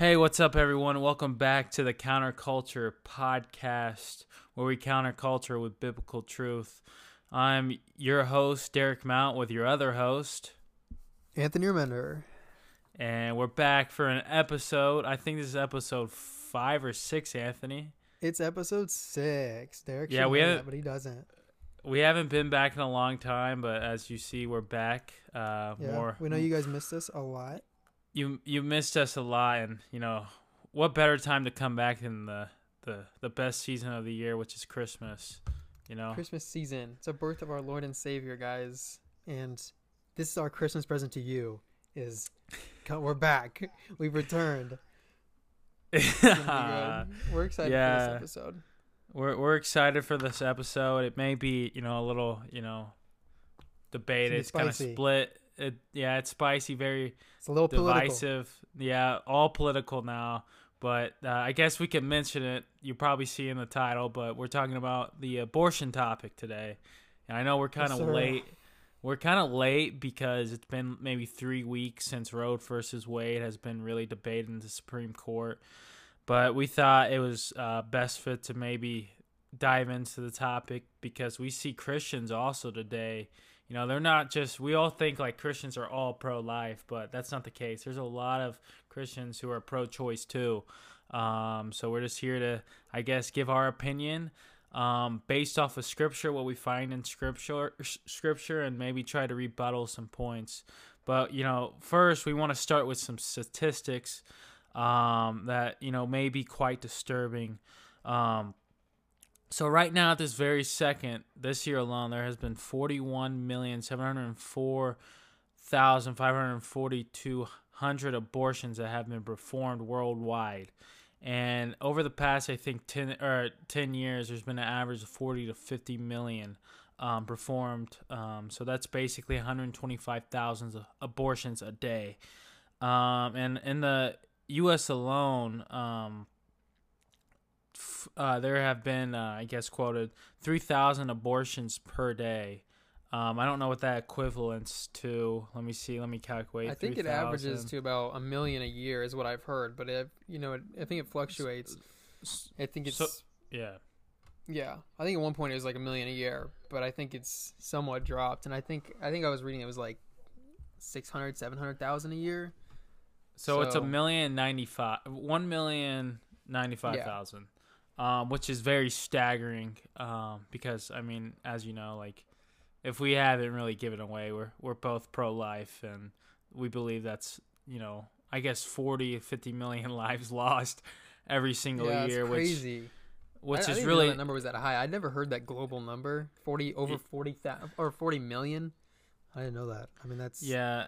Hey, what's up, everyone? Welcome back to the Counterculture Podcast, where we counterculture with biblical truth. I'm your host, Derek Mount, with your other host, Anthony Remender. And we're back for an episode. I think this is episode five or six, Anthony. It's episode six. Derek yeah, we haven't, but he doesn't. We haven't been back in a long time, but as you see, we're back. Uh, yeah, more. We know you guys missed us a lot. You you missed us a lot, and you know what better time to come back than the the the best season of the year, which is Christmas. You know, Christmas season. It's a birth of our Lord and Savior, guys, and this is our Christmas present to you. Is we're back. We've returned. we're excited yeah. for this episode. We're we're excited for this episode. It may be you know a little you know debated. It's, it's kind of split. It, yeah, it's spicy, very it's a little divisive. Political. Yeah, all political now. But uh, I guess we can mention it. You probably see in the title, but we're talking about the abortion topic today. And I know we're kind of yes, late. We're kind of late because it's been maybe three weeks since Roe versus Wade has been really debated in the Supreme Court. But we thought it was uh, best fit to maybe dive into the topic because we see Christians also today. You know, they're not just, we all think like Christians are all pro life, but that's not the case. There's a lot of Christians who are pro choice too. Um, so we're just here to, I guess, give our opinion um, based off of scripture, what we find in scripture, scripture, and maybe try to rebuttal some points. But you know, first we want to start with some statistics um, that you know may be quite disturbing. Um, so right now, at this very second, this year alone, there has been forty-one million seven hundred four thousand five hundred forty-two hundred abortions that have been performed worldwide. And over the past, I think ten or ten years, there's been an average of forty to fifty million um, performed. Um, so that's basically 125,000 abortions a day. Um, and in the U.S. alone, um, uh, there have been, uh, I guess, quoted 3,000 abortions per day. Um, I don't know what that equivalents to. Let me see. Let me calculate. I think 3, it averages to about a million a year, is what I've heard. But it, you know, it, I think it fluctuates. I think it's so, yeah, yeah. I think at one point it was like a million a year, but I think it's somewhat dropped. And I think I think I was reading it was like 600, 700,000 a year. So, so, it's a million ninety five, one million ninety five thousand, yeah. Um, which is very staggering. Um, because I mean, as you know, like if we haven't really given away, we're we're both pro life, and we believe that's you know I guess 40, 50 million lives lost every single yeah, year, crazy. which which I, is really that number was that high. I'd never heard that global number forty over forty thousand or forty million. I didn't know that. I mean, that's yeah,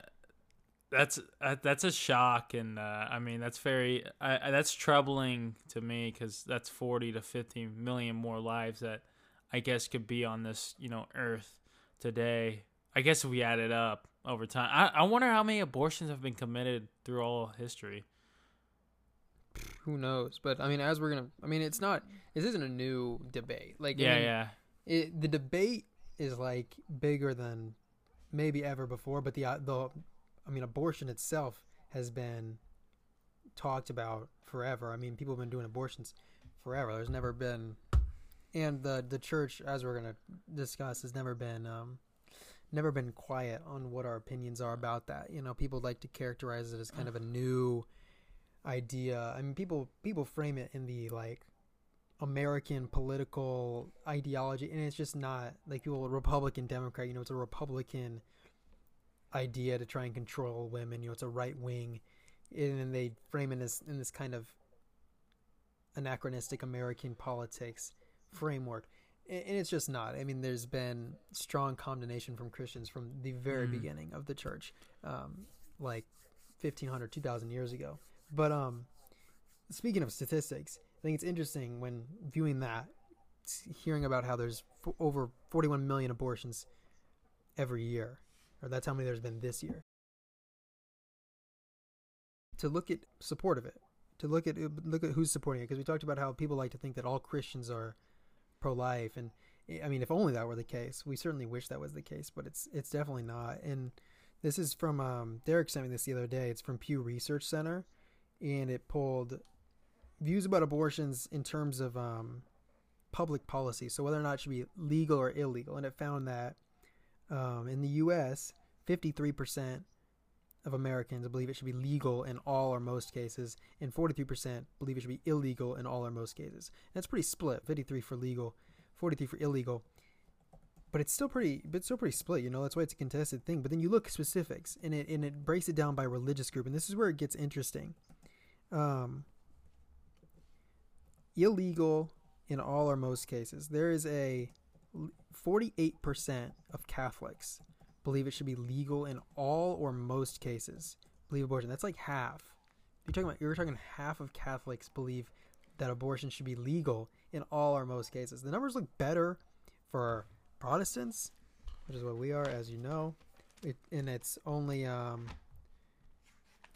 that's uh, that's a shock, and uh, I mean that's very uh, that's troubling to me because that's forty to fifty million more lives that I guess could be on this you know earth today. I guess if we add it up over time, I, I wonder how many abortions have been committed through all history. Who knows? But I mean, as we're gonna, I mean, it's not. This isn't a new debate. Like, yeah, I mean, yeah. It, the debate is like bigger than maybe ever before. But the uh, the, I mean, abortion itself has been talked about forever. I mean, people have been doing abortions forever. There's never been and the the church, as we're gonna discuss, has never been um, never been quiet on what our opinions are about that. You know, people like to characterize it as kind of a new idea. I mean, people people frame it in the like American political ideology, and it's just not like people Republican Democrat. You know, it's a Republican idea to try and control women. You know, it's a right wing, and they frame it as in this kind of anachronistic American politics framework and it's just not i mean there's been strong condemnation from christians from the very mm. beginning of the church um, like 1500 2000 years ago but um, speaking of statistics i think it's interesting when viewing that hearing about how there's f- over 41 million abortions every year or that's how many there's been this year to look at support of it to look at look at who's supporting it because we talked about how people like to think that all christians are pro life, and I mean, if only that were the case. We certainly wish that was the case, but it's it's definitely not. And this is from um, Derek sent me this the other day. It's from Pew Research Center, and it pulled views about abortions in terms of um, public policy, so whether or not it should be legal or illegal, and it found that um, in the U.S., 53% of Americans believe it should be legal in all or most cases, and 43% believe it should be illegal in all or most cases. And that's pretty split: 53 for legal, 43 for illegal. But it's still pretty, but still pretty split. You know, that's why it's a contested thing. But then you look specifics, and it and it breaks it down by religious group, and this is where it gets interesting. Um, illegal in all or most cases. There is a 48% of Catholics believe it should be legal in all or most cases. Believe abortion. That's like half. You're talking about you're talking half of Catholics believe that abortion should be legal in all or most cases. The numbers look better for Protestants, which is what we are, as you know. It, and it's only um,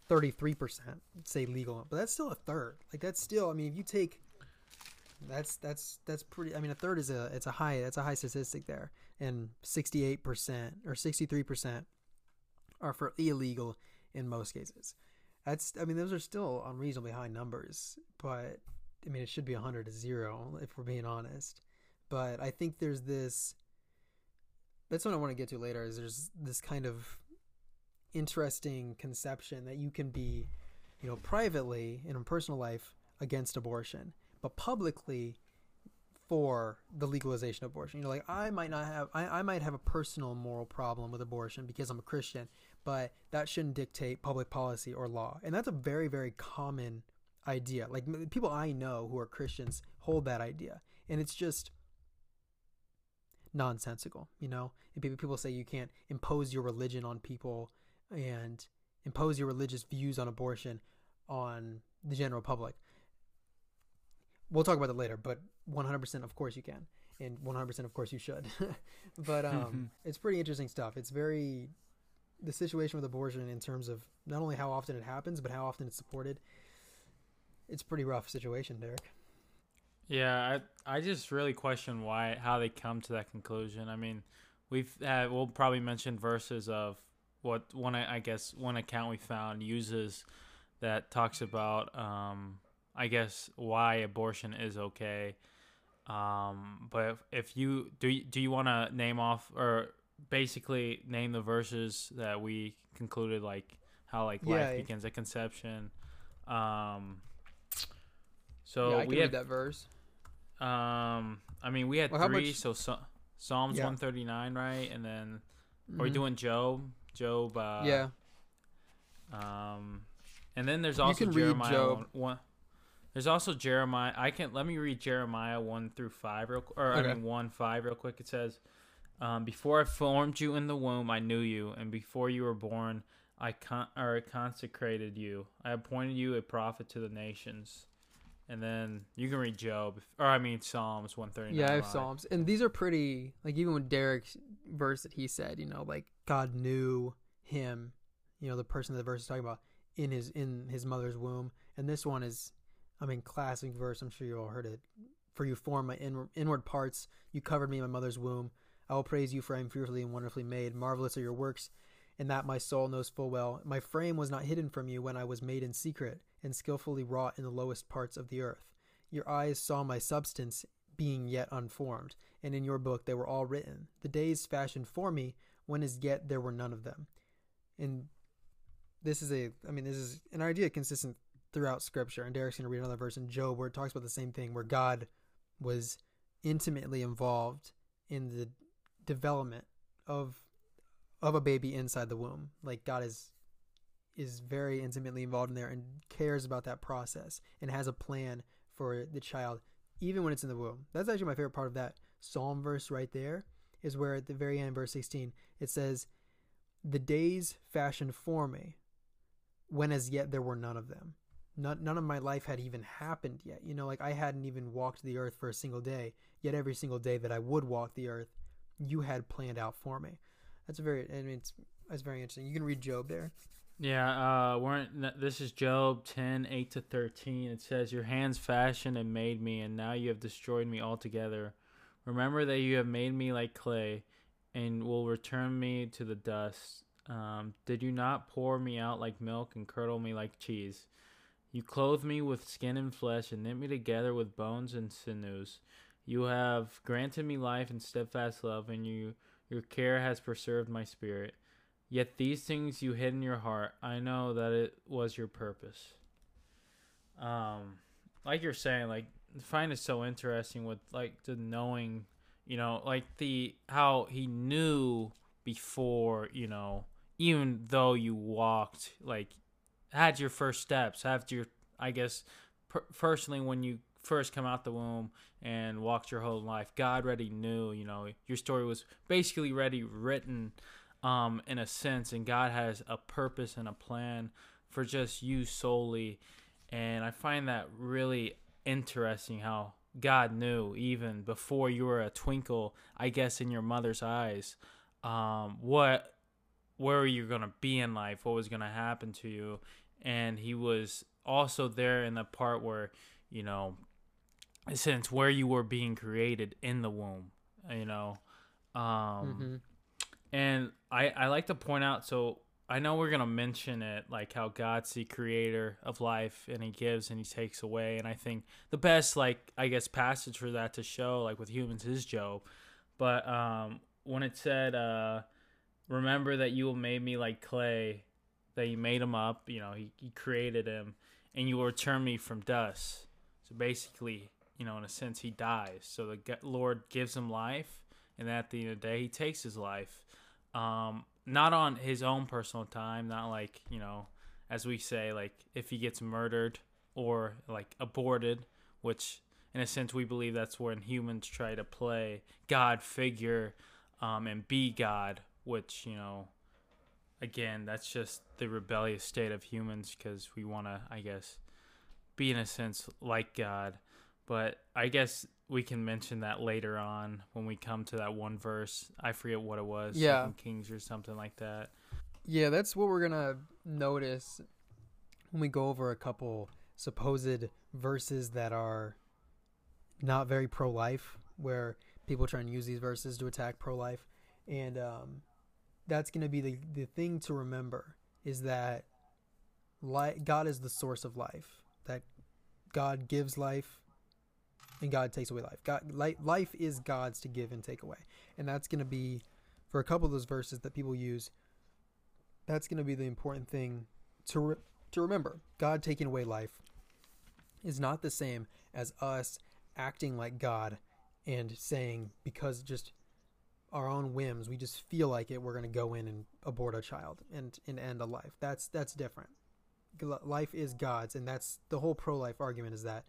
33% say legal, but that's still a third. Like that's still, I mean, if you take that's that's that's pretty. I mean, a third is a it's a high that's a high statistic there, and sixty eight percent or sixty three percent are for illegal in most cases. That's I mean those are still unreasonably high numbers, but I mean it should be hundred to zero if we're being honest. But I think there's this. That's what I want to get to later. Is there's this kind of interesting conception that you can be, you know, privately in a personal life against abortion but publicly for the legalization of abortion. You know, like I might not have, I, I might have a personal moral problem with abortion because I'm a Christian, but that shouldn't dictate public policy or law. And that's a very, very common idea. Like people I know who are Christians hold that idea. And it's just nonsensical, you know? And people say you can't impose your religion on people and impose your religious views on abortion on the general public we'll talk about that later, but 100% of course you can. And 100% of course you should. but um, it's pretty interesting stuff. It's very the situation with abortion in terms of not only how often it happens, but how often it's supported. It's a pretty rough situation, Derek. Yeah, I I just really question why how they come to that conclusion. I mean, we've had we'll probably mention verses of what one I guess one account we found uses that talks about um, I guess why abortion is okay. Um, but if, if you do, you, do you want to name off or basically name the verses that we concluded, like how like yeah, life begins at conception. Um, so yeah, we had that verse. Um, I mean, we had well, three. Much... So, so Psalms yeah. one thirty nine, right? And then mm-hmm. are we mm-hmm. doing Job? Job. Uh, yeah. Um, and then there's also Jeremiah Job. One, one, there's also Jeremiah. I can let me read Jeremiah one through five real, or okay. I mean one five real quick. It says, um, "Before I formed you in the womb, I knew you, and before you were born, I con- or consecrated you. I appointed you a prophet to the nations." And then you can read Job, or I mean Psalms one thirty nine. Yeah, I have Psalms, and these are pretty. Like even with Derek's verse that he said, you know, like God knew him, you know, the person that the verse is talking about in his in his mother's womb, and this one is I mean, classic verse. I'm sure you all heard it. For you formed my in- inward parts. You covered me in my mother's womb. I will praise you, for I am fearfully and wonderfully made. Marvelous are your works, and that my soul knows full well. My frame was not hidden from you when I was made in secret, and skillfully wrought in the lowest parts of the earth. Your eyes saw my substance being yet unformed, and in your book they were all written. The days fashioned for me, when as yet there were none of them. And this is a, I mean, this is an idea consistent throughout Scripture. And Derek's going to read another verse in Job where it talks about the same thing, where God was intimately involved in the development of of a baby inside the womb. Like God is is very intimately involved in there and cares about that process and has a plan for the child even when it's in the womb. That's actually my favorite part of that psalm verse right there is where at the very end verse 16 it says the days fashioned for me when as yet there were none of them none, none of my life had even happened yet. You know, like I hadn't even walked the earth for a single day. Yet every single day that I would walk the earth, you had planned out for me. That's very, I mean, it's, that's very interesting. You can read Job there. Yeah, uh, weren't this is Job 10, 8 to 13. It says, Your hands fashioned and made me, and now you have destroyed me altogether. Remember that you have made me like clay, and will return me to the dust. Um, did you not pour me out like milk and curdle me like cheese? You clothe me with skin and flesh, and knit me together with bones and sinews. You have granted me life and steadfast love, and you your care has preserved my spirit. Yet these things you hid in your heart, I know that it was your purpose. Um, like you're saying, like find it so interesting with like the knowing, you know, like the how he knew before, you know, even though you walked like had your first steps, had your I guess per- personally when you first come out the womb and walked your whole life, God already knew, you know, your story was basically already written um in a sense and God has a purpose and a plan for just you solely. And I find that really interesting how God knew even before you were a twinkle, I guess, in your mother's eyes, um, what where you're gonna be in life, what was gonna happen to you, and He was also there in the part where you know, since where you were being created in the womb, you know, um, mm-hmm. and I I like to point out so I know we're gonna mention it, like how God's the creator of life, and He gives and He takes away. And I think the best, like I guess, passage for that to show, like with humans, is Job. But um, when it said, uh, "Remember that you made me like clay, that you made him up, you know, He, he created him, and you will return me from dust." So basically, you know, in a sense, he dies. So the Lord gives him life, and at the end of the day, He takes his life. Um, not on his own personal time, not like, you know, as we say, like if he gets murdered or like aborted, which in a sense we believe that's when humans try to play God figure um, and be God, which, you know, again, that's just the rebellious state of humans because we want to, I guess, be in a sense like God. But I guess we can mention that later on when we come to that one verse. I forget what it was. Yeah, Kings or something like that. Yeah, that's what we're gonna notice when we go over a couple supposed verses that are not very pro-life, where people try and use these verses to attack pro-life, and um, that's gonna be the the thing to remember is that God is the source of life. That God gives life and God takes away life. God, life is God's to give and take away, and that's going to be for a couple of those verses that people use. That's going to be the important thing to re- to remember. God taking away life is not the same as us acting like God and saying because just our own whims, we just feel like it, we're going to go in and abort a child and, and end a life. That's that's different. Life is God's, and that's the whole pro-life argument is that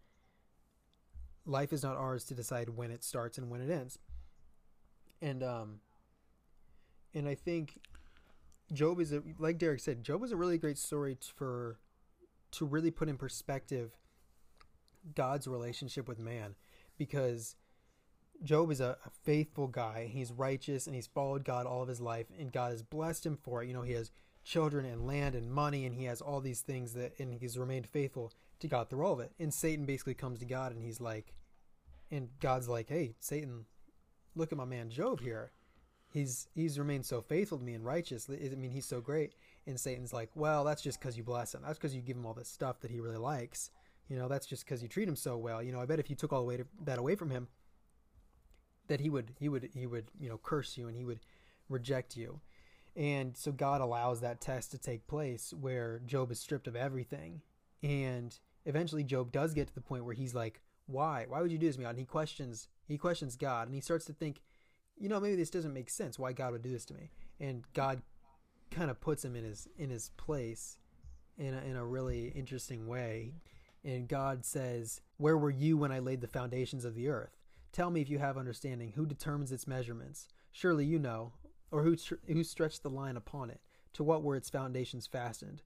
life is not ours to decide when it starts and when it ends. And um and I think Job is a like Derek said, Job is a really great story for to really put in perspective God's relationship with man because Job is a, a, faithful guy. He's righteous and he's followed God all of his life, and God has blessed him for it. You know, he has children and land and money, and he has all these things that, and he's remained faithful to God through all of it. And Satan basically comes to God and he's like, and God's like, hey, Satan, look at my man Job here. He's he's remained so faithful to me and righteous. I mean, he's so great. And Satan's like, well, that's just because you bless him. That's because you give him all this stuff that he really likes. You know, that's just because you treat him so well. You know, I bet if you took all the way to, that away from him, that he would he would he would you know curse you and he would reject you. And so God allows that test to take place where Job is stripped of everything. And eventually Job does get to the point where he's like, why? Why would you do this to me, And he questions he questions God and he starts to think, you know, maybe this doesn't make sense why God would do this to me. And God kind of puts him in his in his place in a, in a really interesting way. And God says, "Where were you when I laid the foundations of the earth? Tell me if you have understanding. Who determines its measurements? Surely you know, or who who stretched the line upon it? To what were its foundations fastened?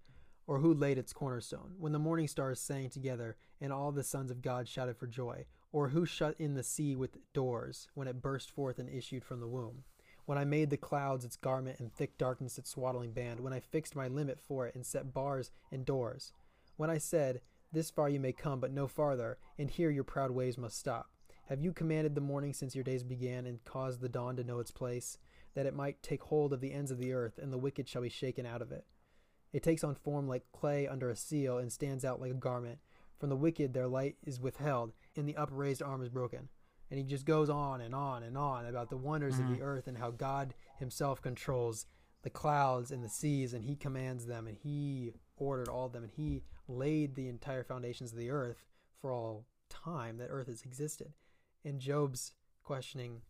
or who laid its cornerstone, when the morning stars sang together, and all the sons of God shouted for joy, or who shut in the sea with doors, when it burst forth and issued from the womb? When I made the clouds its garment and thick darkness its swaddling band, when I fixed my limit for it and set bars and doors, when I said, This far you may come, but no farther, and here your proud ways must stop. Have you commanded the morning since your days began, and caused the dawn to know its place, that it might take hold of the ends of the earth, and the wicked shall be shaken out of it? It takes on form like clay under a seal and stands out like a garment. From the wicked, their light is withheld, and the upraised arm is broken. And he just goes on and on and on about the wonders mm-hmm. of the mm-hmm. earth and how God himself controls the clouds and the seas, and he commands them, and he ordered all of them, and he laid the entire foundations of the earth for all time that earth has existed. And Job's questioning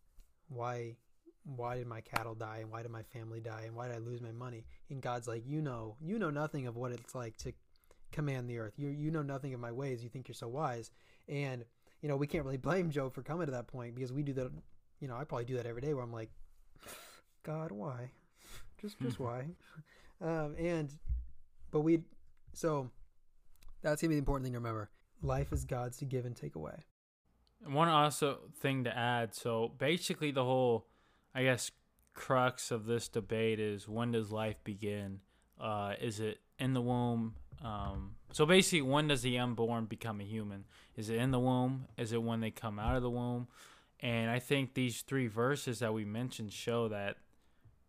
why why did my cattle die and why did my family die and why did I lose my money? And God's like, you know, you know nothing of what it's like to command the earth. You you know nothing of my ways. You think you're so wise. And you know, we can't really blame Job for coming to that point because we do that. You know, I probably do that every day where I'm like, God, why? Just just why? Um, and but we so that's gonna be the important thing to remember. Life is God's to give and take away. One also thing to add. So basically, the whole, I guess, crux of this debate is when does life begin? Uh, is it in the womb? Um, so basically, when does the unborn become a human? Is it in the womb? Is it when they come out of the womb? And I think these three verses that we mentioned show that,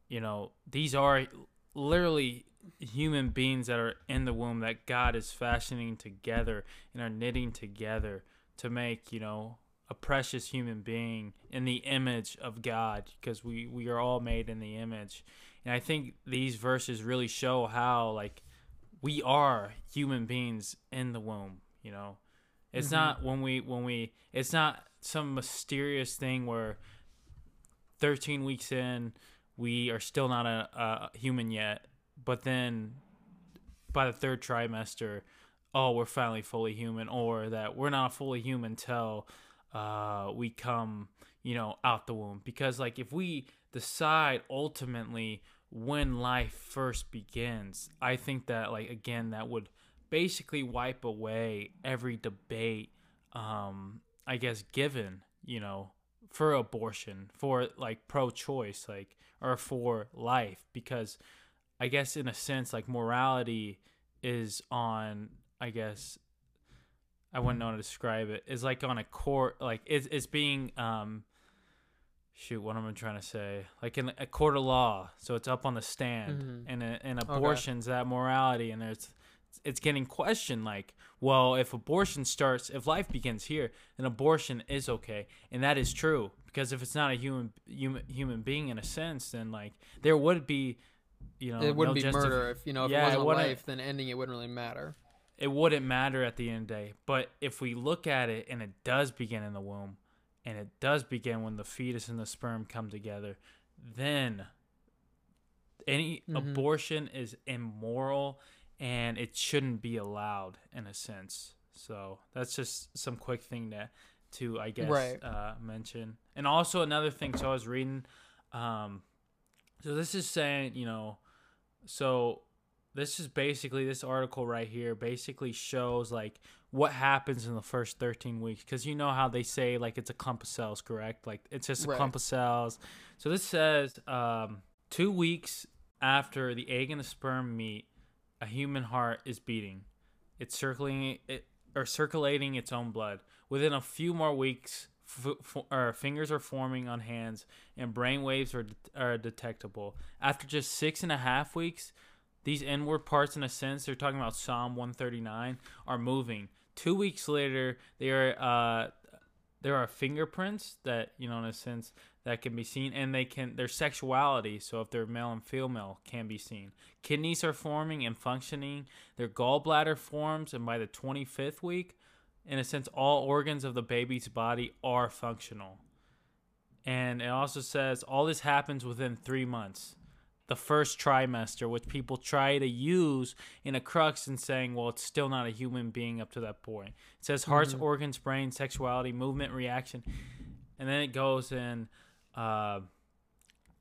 you know, these are literally human beings that are in the womb that God is fashioning together and are knitting together to make, you know, a precious human being in the image of God because we, we are all made in the image. And I think these verses really show how, like, we are human beings in the womb, you know. It's mm-hmm. not when we, when we, it's not some mysterious thing where 13 weeks in, we are still not a, a human yet but then by the third trimester, oh, we're finally fully human, or that we're not fully human till uh, we come, you know, out the womb. Because like if we decide ultimately when life first begins, I think that like again that would basically wipe away every debate, um, I guess, given you know for abortion, for like pro-choice, like or for life, because I guess in a sense like morality is on I guess I wouldn't know how to describe it. it. Is like on a court like it's it's being um shoot what am I trying to say like in a court of law so it's up on the stand mm-hmm. and and abortions okay. that morality and there's it's getting questioned like well if abortion starts if life begins here then abortion is okay and that is true because if it's not a human human human being in a sense then like there would be you know, it wouldn't no be murder if you know if yeah, it wasn't it life, then ending it wouldn't really matter. It wouldn't matter at the end of the day. But if we look at it and it does begin in the womb, and it does begin when the fetus and the sperm come together, then any mm-hmm. abortion is immoral and it shouldn't be allowed in a sense. So that's just some quick thing to to I guess right. uh, mention. And also another thing. So I was reading. Um, so this is saying, you know, so this is basically this article right here basically shows like what happens in the first 13 weeks because you know how they say like it's a clump of cells correct like it's just a right. clump of cells so this says um, two weeks after the egg and the sperm meet a human heart is beating it's circling it or circulating its own blood within a few more weeks f- f- fingers are forming on hands and brain waves are, are detectable. After just six and a half weeks, these inward parts, in a sense, they're talking about Psalm 139, are moving. Two weeks later, they are uh, there are fingerprints that you know, in a sense, that can be seen, and they can their sexuality. So if they're male and female, can be seen. Kidneys are forming and functioning. Their gallbladder forms, and by the 25th week, in a sense, all organs of the baby's body are functional. And it also says all this happens within three months, the first trimester, which people try to use in a crux and saying, well, it's still not a human being up to that point. It says hearts, mm-hmm. organs, brain, sexuality, movement, reaction. And then it goes in uh,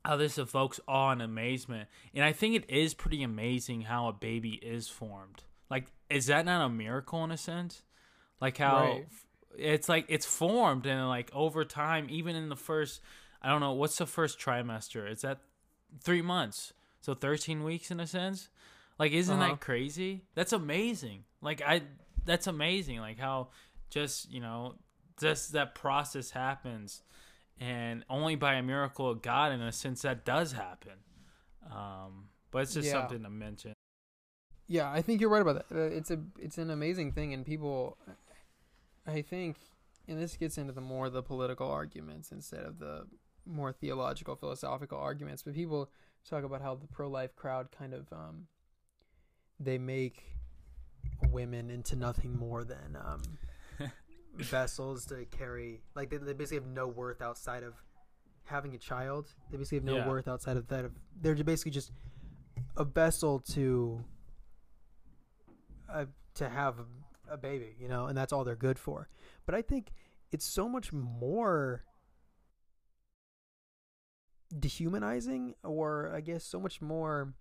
how this evokes awe and amazement. And I think it is pretty amazing how a baby is formed. Like, is that not a miracle in a sense? Like how right. it's like it's formed and like over time, even in the first, I don't know, what's the first trimester? Is that three months? So 13 weeks in a sense? Like, isn't uh-huh. that crazy? That's amazing. Like, I, that's amazing. Like, how just, you know, just that process happens. And only by a miracle of God, in a sense, that does happen. Um, but it's just yeah. something to mention. Yeah, I think you're right about that. Uh, it's a it's an amazing thing, and people, I think, and this gets into the more the political arguments instead of the more theological philosophical arguments. But people talk about how the pro life crowd kind of um, they make women into nothing more than um, vessels to carry. Like they, they basically have no worth outside of having a child. They basically have no Yeah. worth outside of that. Of they're basically just a vessel to uh, to have a, a baby, you know, and that's all they're good for. But I think it's so much more dehumanizing, or I guess so much more.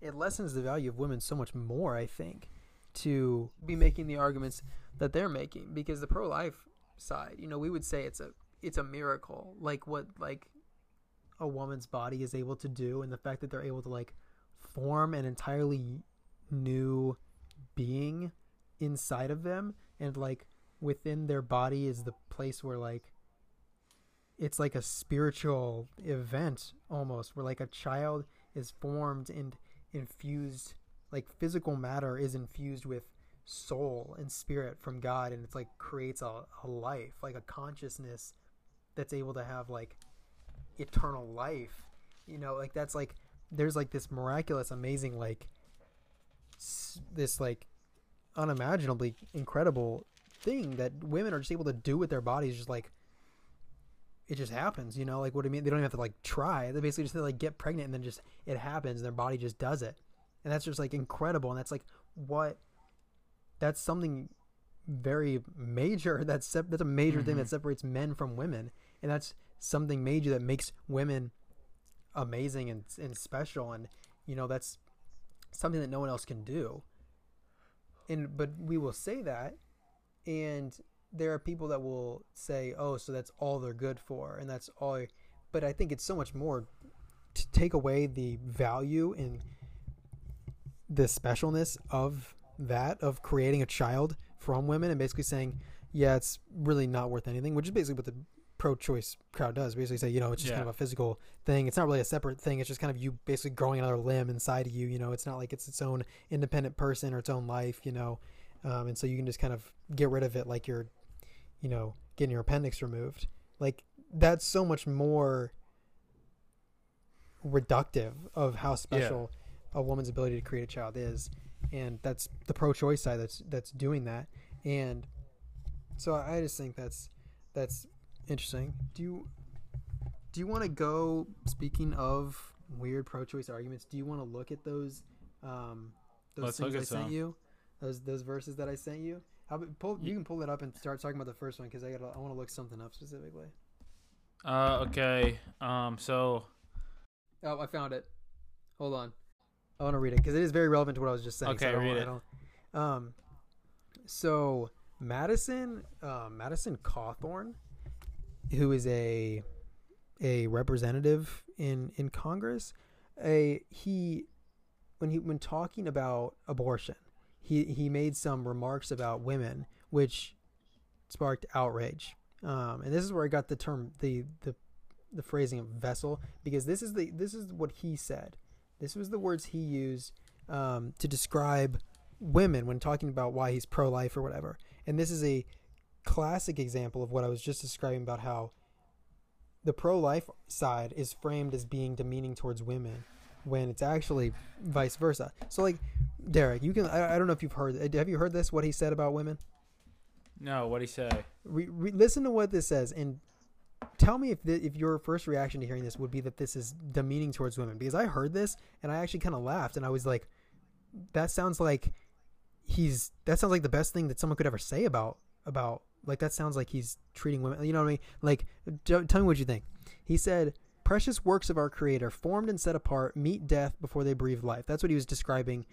It lessens the value of women so much more. I think to be making the arguments that they're making because the pro-life side, you know, we would say it's a it's a miracle, like what like a woman's body is able to do, and the fact that they're able to like form an entirely new being inside of them, and like within their body is the place where like it's like a spiritual event almost, where like a child is formed and infused, like physical matter is infused with soul and spirit from God, and it's like creates a, a life, like a consciousness that's able to have like eternal life. You know, like that's like there's like this miraculous, amazing, like s- this like unimaginably incredible thing that women are just able to do with their bodies, just like it just happens. You know, like what I mean. They don't even have to like try. They basically just like get pregnant and then just it happens. And their body just does it, and that's just like incredible. And that's like what that's something very major. That's sep- that's a major thing Mhm. that separates men from women, and that's something major that makes women amazing and and special. And you know that's something that no one else can do. And but we will say that, and there are people that will say, "Oh, so that's all they're good for," and that's all. But I think it's so much more to take away the value and the specialness of that of creating a child from women and basically saying, "Yeah, it's really not worth anything," which is basically what the pro-choice crowd does. Basically, say, you know, it's just kind of a physical thing. It's not really a separate thing. It's just kind of you basically growing another limb inside of you. You know, it's not like it's its own independent person or its own life. You know, um, and so you can just kind of get rid of it like you're, you know, getting your appendix removed. Like that's so much more reductive of how special a woman's ability to create a child is, and that's the pro-choice side that's that's doing that. And so I just think that's that's interesting. Do you do you want to go? Speaking of weird pro-choice arguments, do you want to look at those um, those Let's things I sent some. you? Those those verses that I sent you. How pull? You can pull it up and start talking about the first one because I got I want to look something up specifically. Uh, okay. Um, so Oh, I found it. Hold on. I want to read it because it is very relevant to what I was just saying. so Okay, I read wanna- it. Um, so Madison, uh, Madison Cawthorn, who is a a representative in in Congress, a he when he when talking about abortion, he he made some remarks about women which sparked outrage. Um, and this is where I got the term the the the phrasing of vessel because this is the this is what he said. This was the words he used um, to describe women when talking about why he's pro life or whatever. And this is a classic example of what I was just describing about how the pro life side is framed as being demeaning towards women when it's actually vice versa. So like Derek, you can I, I don't know if you've heard eh, have you heard this what he said about women? no, what he say? Re, re, listen to what this says and tell me if the, if your first reaction to hearing this would be that this is demeaning towards women because I heard this and I actually kind of laughed and I was like that sounds like he's that sounds like the best thing that someone could ever say about about like that sounds like he's treating women you know what I mean like tell me what you think he said precious works of our creator formed and set apart meet death before they breathe life. That's what he was describing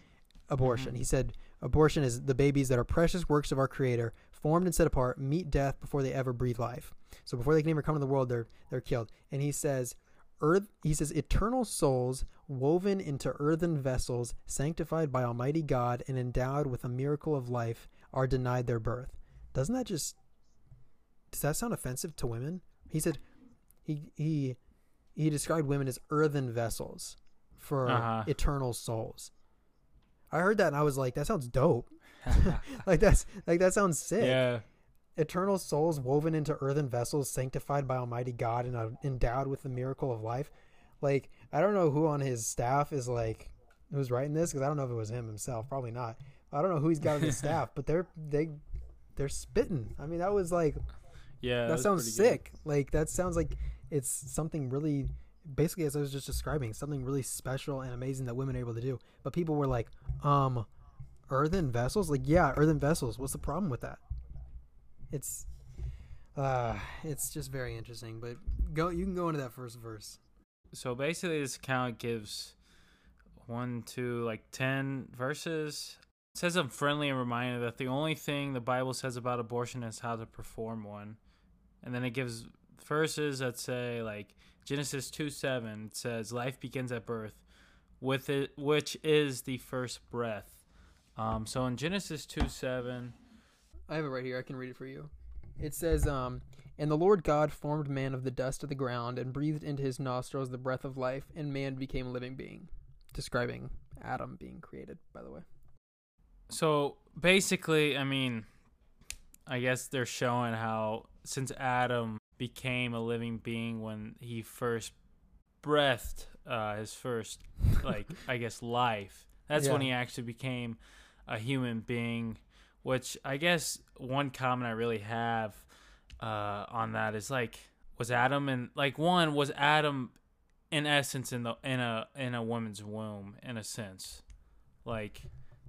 abortion. Mhm. he said abortion is the babies that are precious works of our creator formed and set apart meet death before they ever breathe life. So before they can even come to the world they're they're killed. And he says earth he says eternal souls woven into earthen vessels sanctified by almighty god and endowed with a miracle of life are denied their birth. Doesn't that just does that sound offensive to women? He said he he he described women as earthen vessels for Uh-huh. eternal souls. I heard that and I was like, that sounds dope. like that's like that sounds sick. yeah. Eternal souls woven into earthen vessels, sanctified by Almighty God and uh, endowed with the miracle of life. Like I don't know who on his staff is like who's writing this because I don't know if it was him himself. Probably not. I don't know who he's got on his staff, but they're they they're spitting. I mean, that was like Yeah. that was sounds pretty good. sick. Like that sounds like it's something really basically as I was just describing, something really special and amazing that women are able to do. But people were like, um earthen vessels? Like, yeah, earthen vessels. What's the problem with that? It's uh it's just very interesting. But go you can go into that first verse. So basically, this account gives one, two, like ten verses. It says a friendly reminder that the only thing the Bible says about abortion is how to perform one, and then it gives verses that say like Genesis two seven says life begins at birth, with it which is the first breath. Um, so in Genesis two seven, I have it right here. I can read it for you. It says, um, And the Lord God formed man of the dust of the ground and breathed into his nostrils the breath of life, and man became a living being. Describing Adam being created, by the way. So basically, I mean, I guess they're showing how since Adam became a living being when he first breathed uh, his first, like, I guess, life, that's when he actually became a human being. Which I guess one comment I really have uh, on that is like, was Adam and like one was Adam in essence in the in a in a woman's womb in a sense, like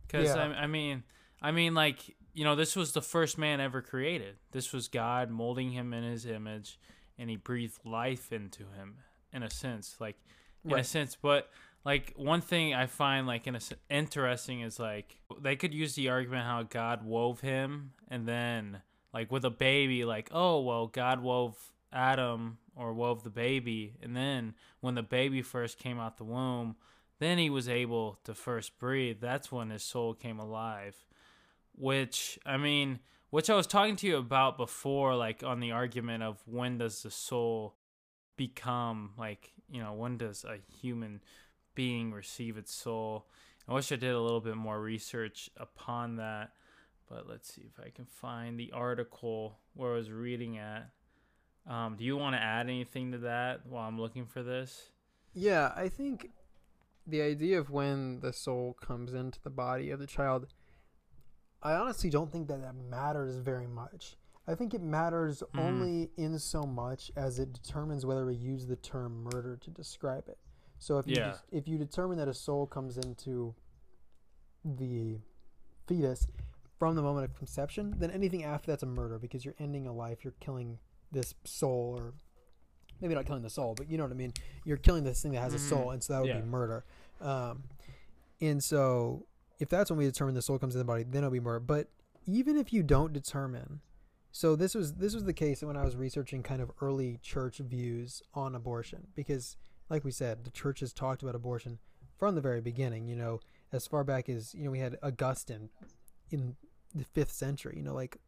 because Yeah. I, I mean, I mean, like you know, this was the first man ever created. This was God molding him in His image, and He breathed life into him, in a sense, like in a sense. But like one thing I find like in a, interesting is like they could use the argument how God wove him, and then like with a baby, like oh well, God wove Adam or wove the baby, and then when the baby first came out the womb then he was able to first breathe. That's when his soul came alive. Which, I mean, which I was talking to you about before, like on the argument of when does the soul become, like, you know, when does a human being receive its soul? I wish I did a little bit more research upon that, but let's see if I can find the article where I was reading at. Um, do you want to add anything to that while I'm looking for this? Yeah, I think the idea of when the soul comes into the body of the child, I honestly don't think that that matters very much. I think it matters Mm. only in so much as it determines whether we use the term murder to describe it. So if you Yeah. des- if you determine that a soul comes into the fetus from the moment of conception, then anything after that's a murder because you're ending a life, you're killing this soul or maybe not killing the soul, but you know what I mean. You're killing this thing that has a soul, and so that would Yeah. be murder. Um, and so if that's when we determine the soul comes in the body, then it'll be murder. But even if you don't determine, so this was this was the case when I was researching kind of early church views on abortion because, like we said, the church has talked about abortion from the very beginning. You know, as far back as you know, we had Augustine in the fifth century. You know, like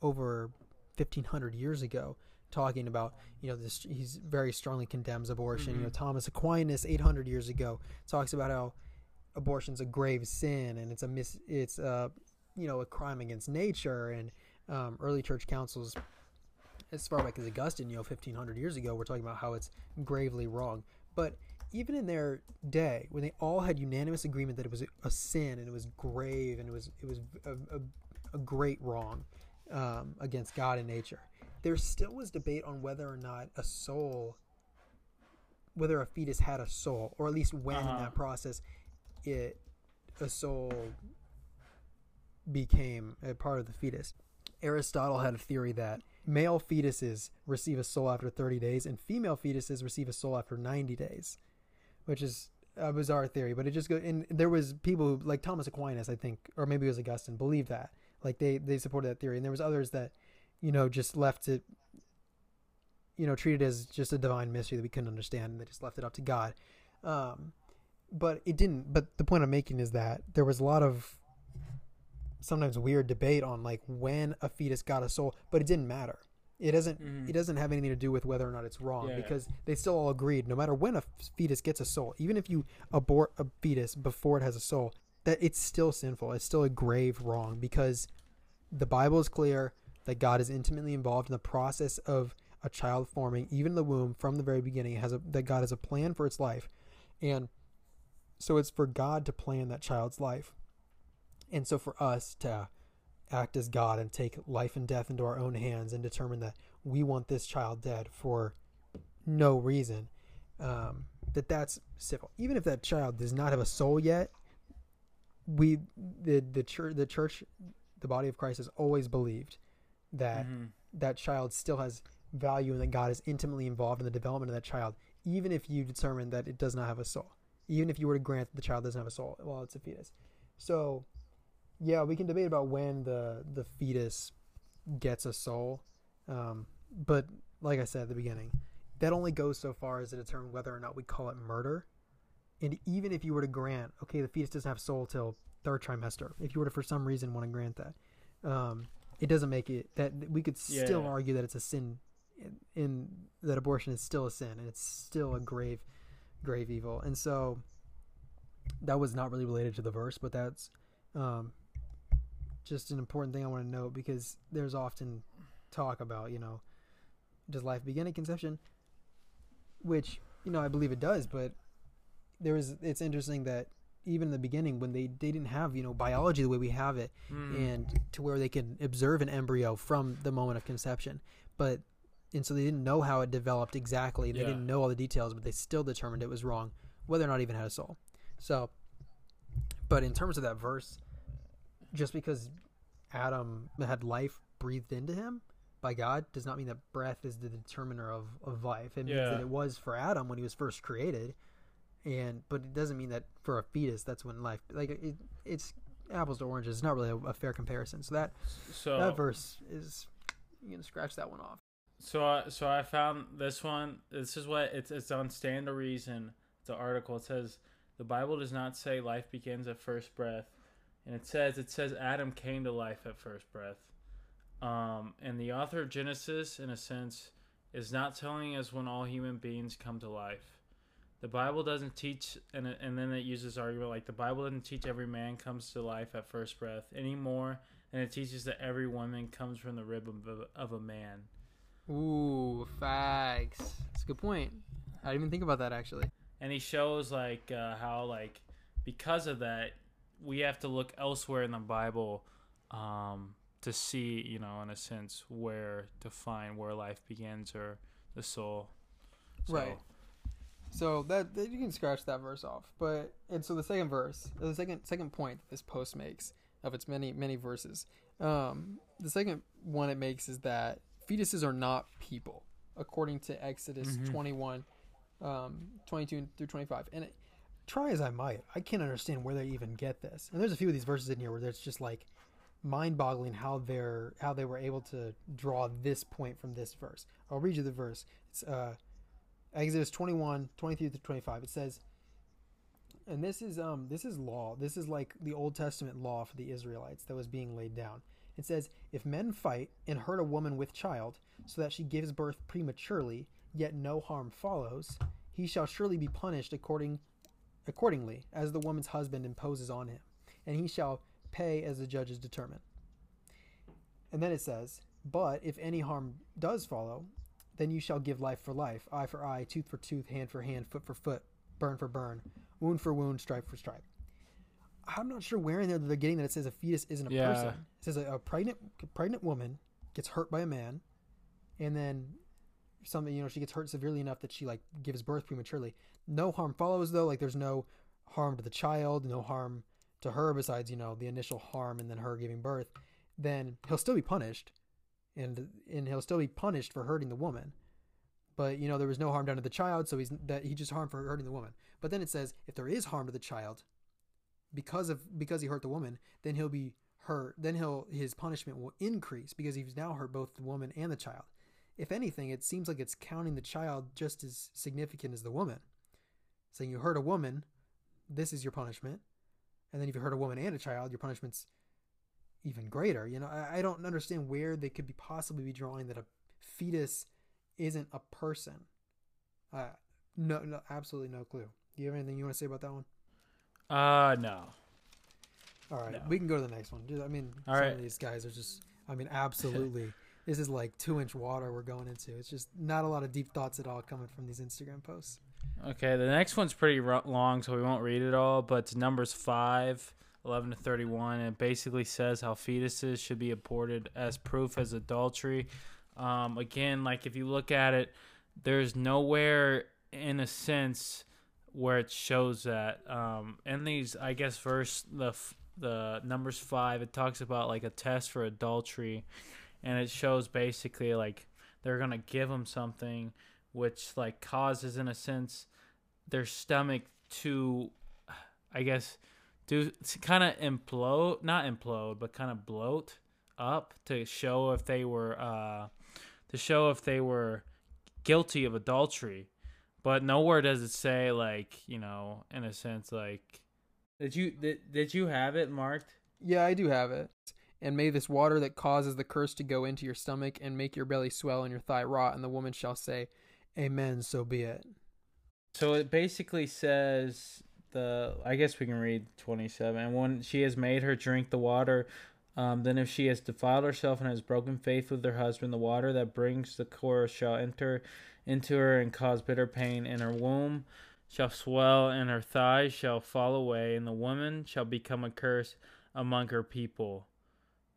over fifteen hundred years ago, talking about you know this. He's very strongly condemns abortion. You know, Mhm. Thomas Aquinas eight hundred years ago talks about how abortion's a grave sin and it's a mis it's a you know a crime against nature and um, early church councils as far back as Augustine, you know, fifteen hundred years ago, we're talking about how it's gravely wrong. But even in their day, when they all had unanimous agreement that it was a sin and it was grave and it was it was a, a, a great wrong um, against God and nature, there still was debate on whether or not a soul, whether a fetus had a soul, or at least when in Uh-huh. that process, it a soul became a part of the fetus. Aristotle had a theory that male fetuses receive a soul after 30 days and female fetuses receive a soul after 90 days, which is a bizarre theory. But it just go and there was people who, like Thomas Aquinas, I think, or maybe it was Augustine, believed that. Like they, they supported that theory. And there was others that, you know, just left it, you know, treated as just a divine mystery that we couldn't understand and they just left it up to God. Um, but it didn't. But the point I'm making is that there was a lot of sometimes weird debate on like when a fetus got a soul, but it didn't matter. It doesn't. Mm-hmm. It doesn't have anything to do with whether or not it's wrong yeah. because they still all agreed. No matter when a fetus gets a soul, even if you abort a fetus before it has a soul, that it's still sinful. It's still a grave wrong because the Bible is clear that God is intimately involved in the process of a child forming, even the womb from the very beginning. Has a that God has a plan for its life, and so it's for God to plan that child's life, and so for us to act as God and take life and death into our own hands and determine that we want this child dead for no reason, um, that that's civil. Even if that child does not have a soul yet, we the the church the church the body of Christ has always believed that mm-hmm. that child still has value and that God is intimately involved in the development of that child, even if you determine that it does not have a soul. Even if you were to grant that the child doesn't have a soul while it's a fetus. So yeah, we can debate about when the the fetus gets a soul, um, but like I said at the beginning, that only goes so far as to determine whether or not we call it murder. And even if you were to grant, okay, the fetus doesn't have soul till third trimester, if you were to for some reason want to grant that, um, it doesn't make it that we could still yeah. argue that it's a sin, in, in that abortion is still a sin and it's still a grave, grave evil. And so that was not really related to the verse, but that's um, just an important thing I want to note because there's often talk about, you know, does life begin at conception? Which, you know, I believe it does, but there is it's interesting that even in the beginning when they, they didn't have, you know, biology the way we have it mm. and to where they can observe an embryo from the moment of conception. But and so they didn't know how it developed exactly. They yeah. didn't know all the details, but they still determined it was wrong, whether or not it even had a soul. So but in terms of that verse, just because Adam had life breathed into him by God does not mean that breath is the determiner of, of life. It yeah. means that it was for Adam when he was first created, and but it doesn't mean that for a fetus that's when life like it, it's apples to oranges. It's not really a, a fair comparison. So that so that verse is you can scratch that one off. So uh, so I found this one. This is what it's it's on Stand to Reason. The article it says the Bible does not say life begins at first breath and it says it says Adam came to life at first breath. Um, and the author of Genesis, in a sense, is not telling us when all human beings come to life. The Bible doesn't teach, and and then it uses argument like the Bible doesn't teach every man comes to life at first breath anymore, and it teaches that every woman comes from the rib of, of a man. Ooh, facts. That's a good point. I didn't even think about that actually. And he shows like uh, how like because of that we have to look elsewhere in the Bible um, to see, you know, in a sense, where to find where life begins or the soul. So, right. So that, that, you can scratch that verse off, but and so the second verse, the second second point that this post makes of its many many verses, um, the second one it makes is that fetuses are not people, according to Exodus mm-hmm. 21, um, 22 through 25, and it, try as I might, I can't understand where they even get this. And there's a few of these verses in here where it's just like mind-boggling how they're how they were able to draw this point from this verse. I'll read you the verse. It's uh, Exodus 21, 23 to 25. It says, and this is um this is law. This is like the Old Testament law for the Israelites that was being laid down. It says, if men fight and hurt a woman with child, so that she gives birth prematurely, yet no harm follows, he shall surely be punished according accordingly as the woman's husband imposes on him, and he shall pay as the judges determine. And then it says, But if any harm does follow, then you shall give life for life, eye for eye, tooth for tooth, hand for hand, foot for foot, burn for burn, wound for wound, stripe for stripe. I'm not sure where in there they're getting that it says a fetus isn't a yeah. person. It says a, a pregnant pregnant woman gets hurt by a man, and then something you know she gets hurt severely enough that she like gives birth prematurely. No harm follows though. Like there's no harm to the child no harm to her besides you know the initial harm and then her giving birth. Then he'll still be punished and and he'll still be punished for hurting the woman. But you know there was no harm done to the child so he's that he just harmed for hurting the woman. But then it says if there is harm to the child because of because he hurt the woman then he'll be hurt then he'll his punishment will increase because he's now hurt both the woman and the child if anything, it seems like it's counting the child just as significant as the woman. Saying you hurt a woman, this is your punishment. And then if you hurt a woman and a child, your punishment's even greater. You know, I, I don't understand where they could be possibly be drawing that a fetus isn't a person. Uh, no, no, absolutely no clue. Do you have anything you want to say about that one? Uh, no. All right, No. we can go to the next one. Just- I mean, All some right. of these guys are just. I mean, absolutely. this is like two inch water we're going into. It's just not a lot of deep thoughts at all coming from these Instagram posts. Okay, the next one's pretty long, so we won't read it all, but it's numbers 5, 11 to 31, and it basically says how fetuses should be aborted as proof as adultery. Um, again, like if you look at it, there's nowhere in a sense where it shows that. Um, in these, I guess, verse the the numbers five, it talks about like a test for adultery, and it shows basically like they're gonna give them something, which like causes in a sense their stomach to, I guess, do kind of implode, not implode, but kind of bloat up to show if they were uh to show if they were guilty of adultery but nowhere does it say like you know in a sense like did you did, did you have it marked Yeah, I do have it. And may this water that causes the curse to go into your stomach and make your belly swell and your thigh rot, and the woman shall say, Amen, so be it. so it basically says the i guess we can read 27 and when she has made her drink the water um, then if she has defiled herself and has broken faith with her husband the water that brings the chorus shall enter into her and cause bitter pain and her womb shall swell and her thighs shall fall away and the woman shall become a curse among her people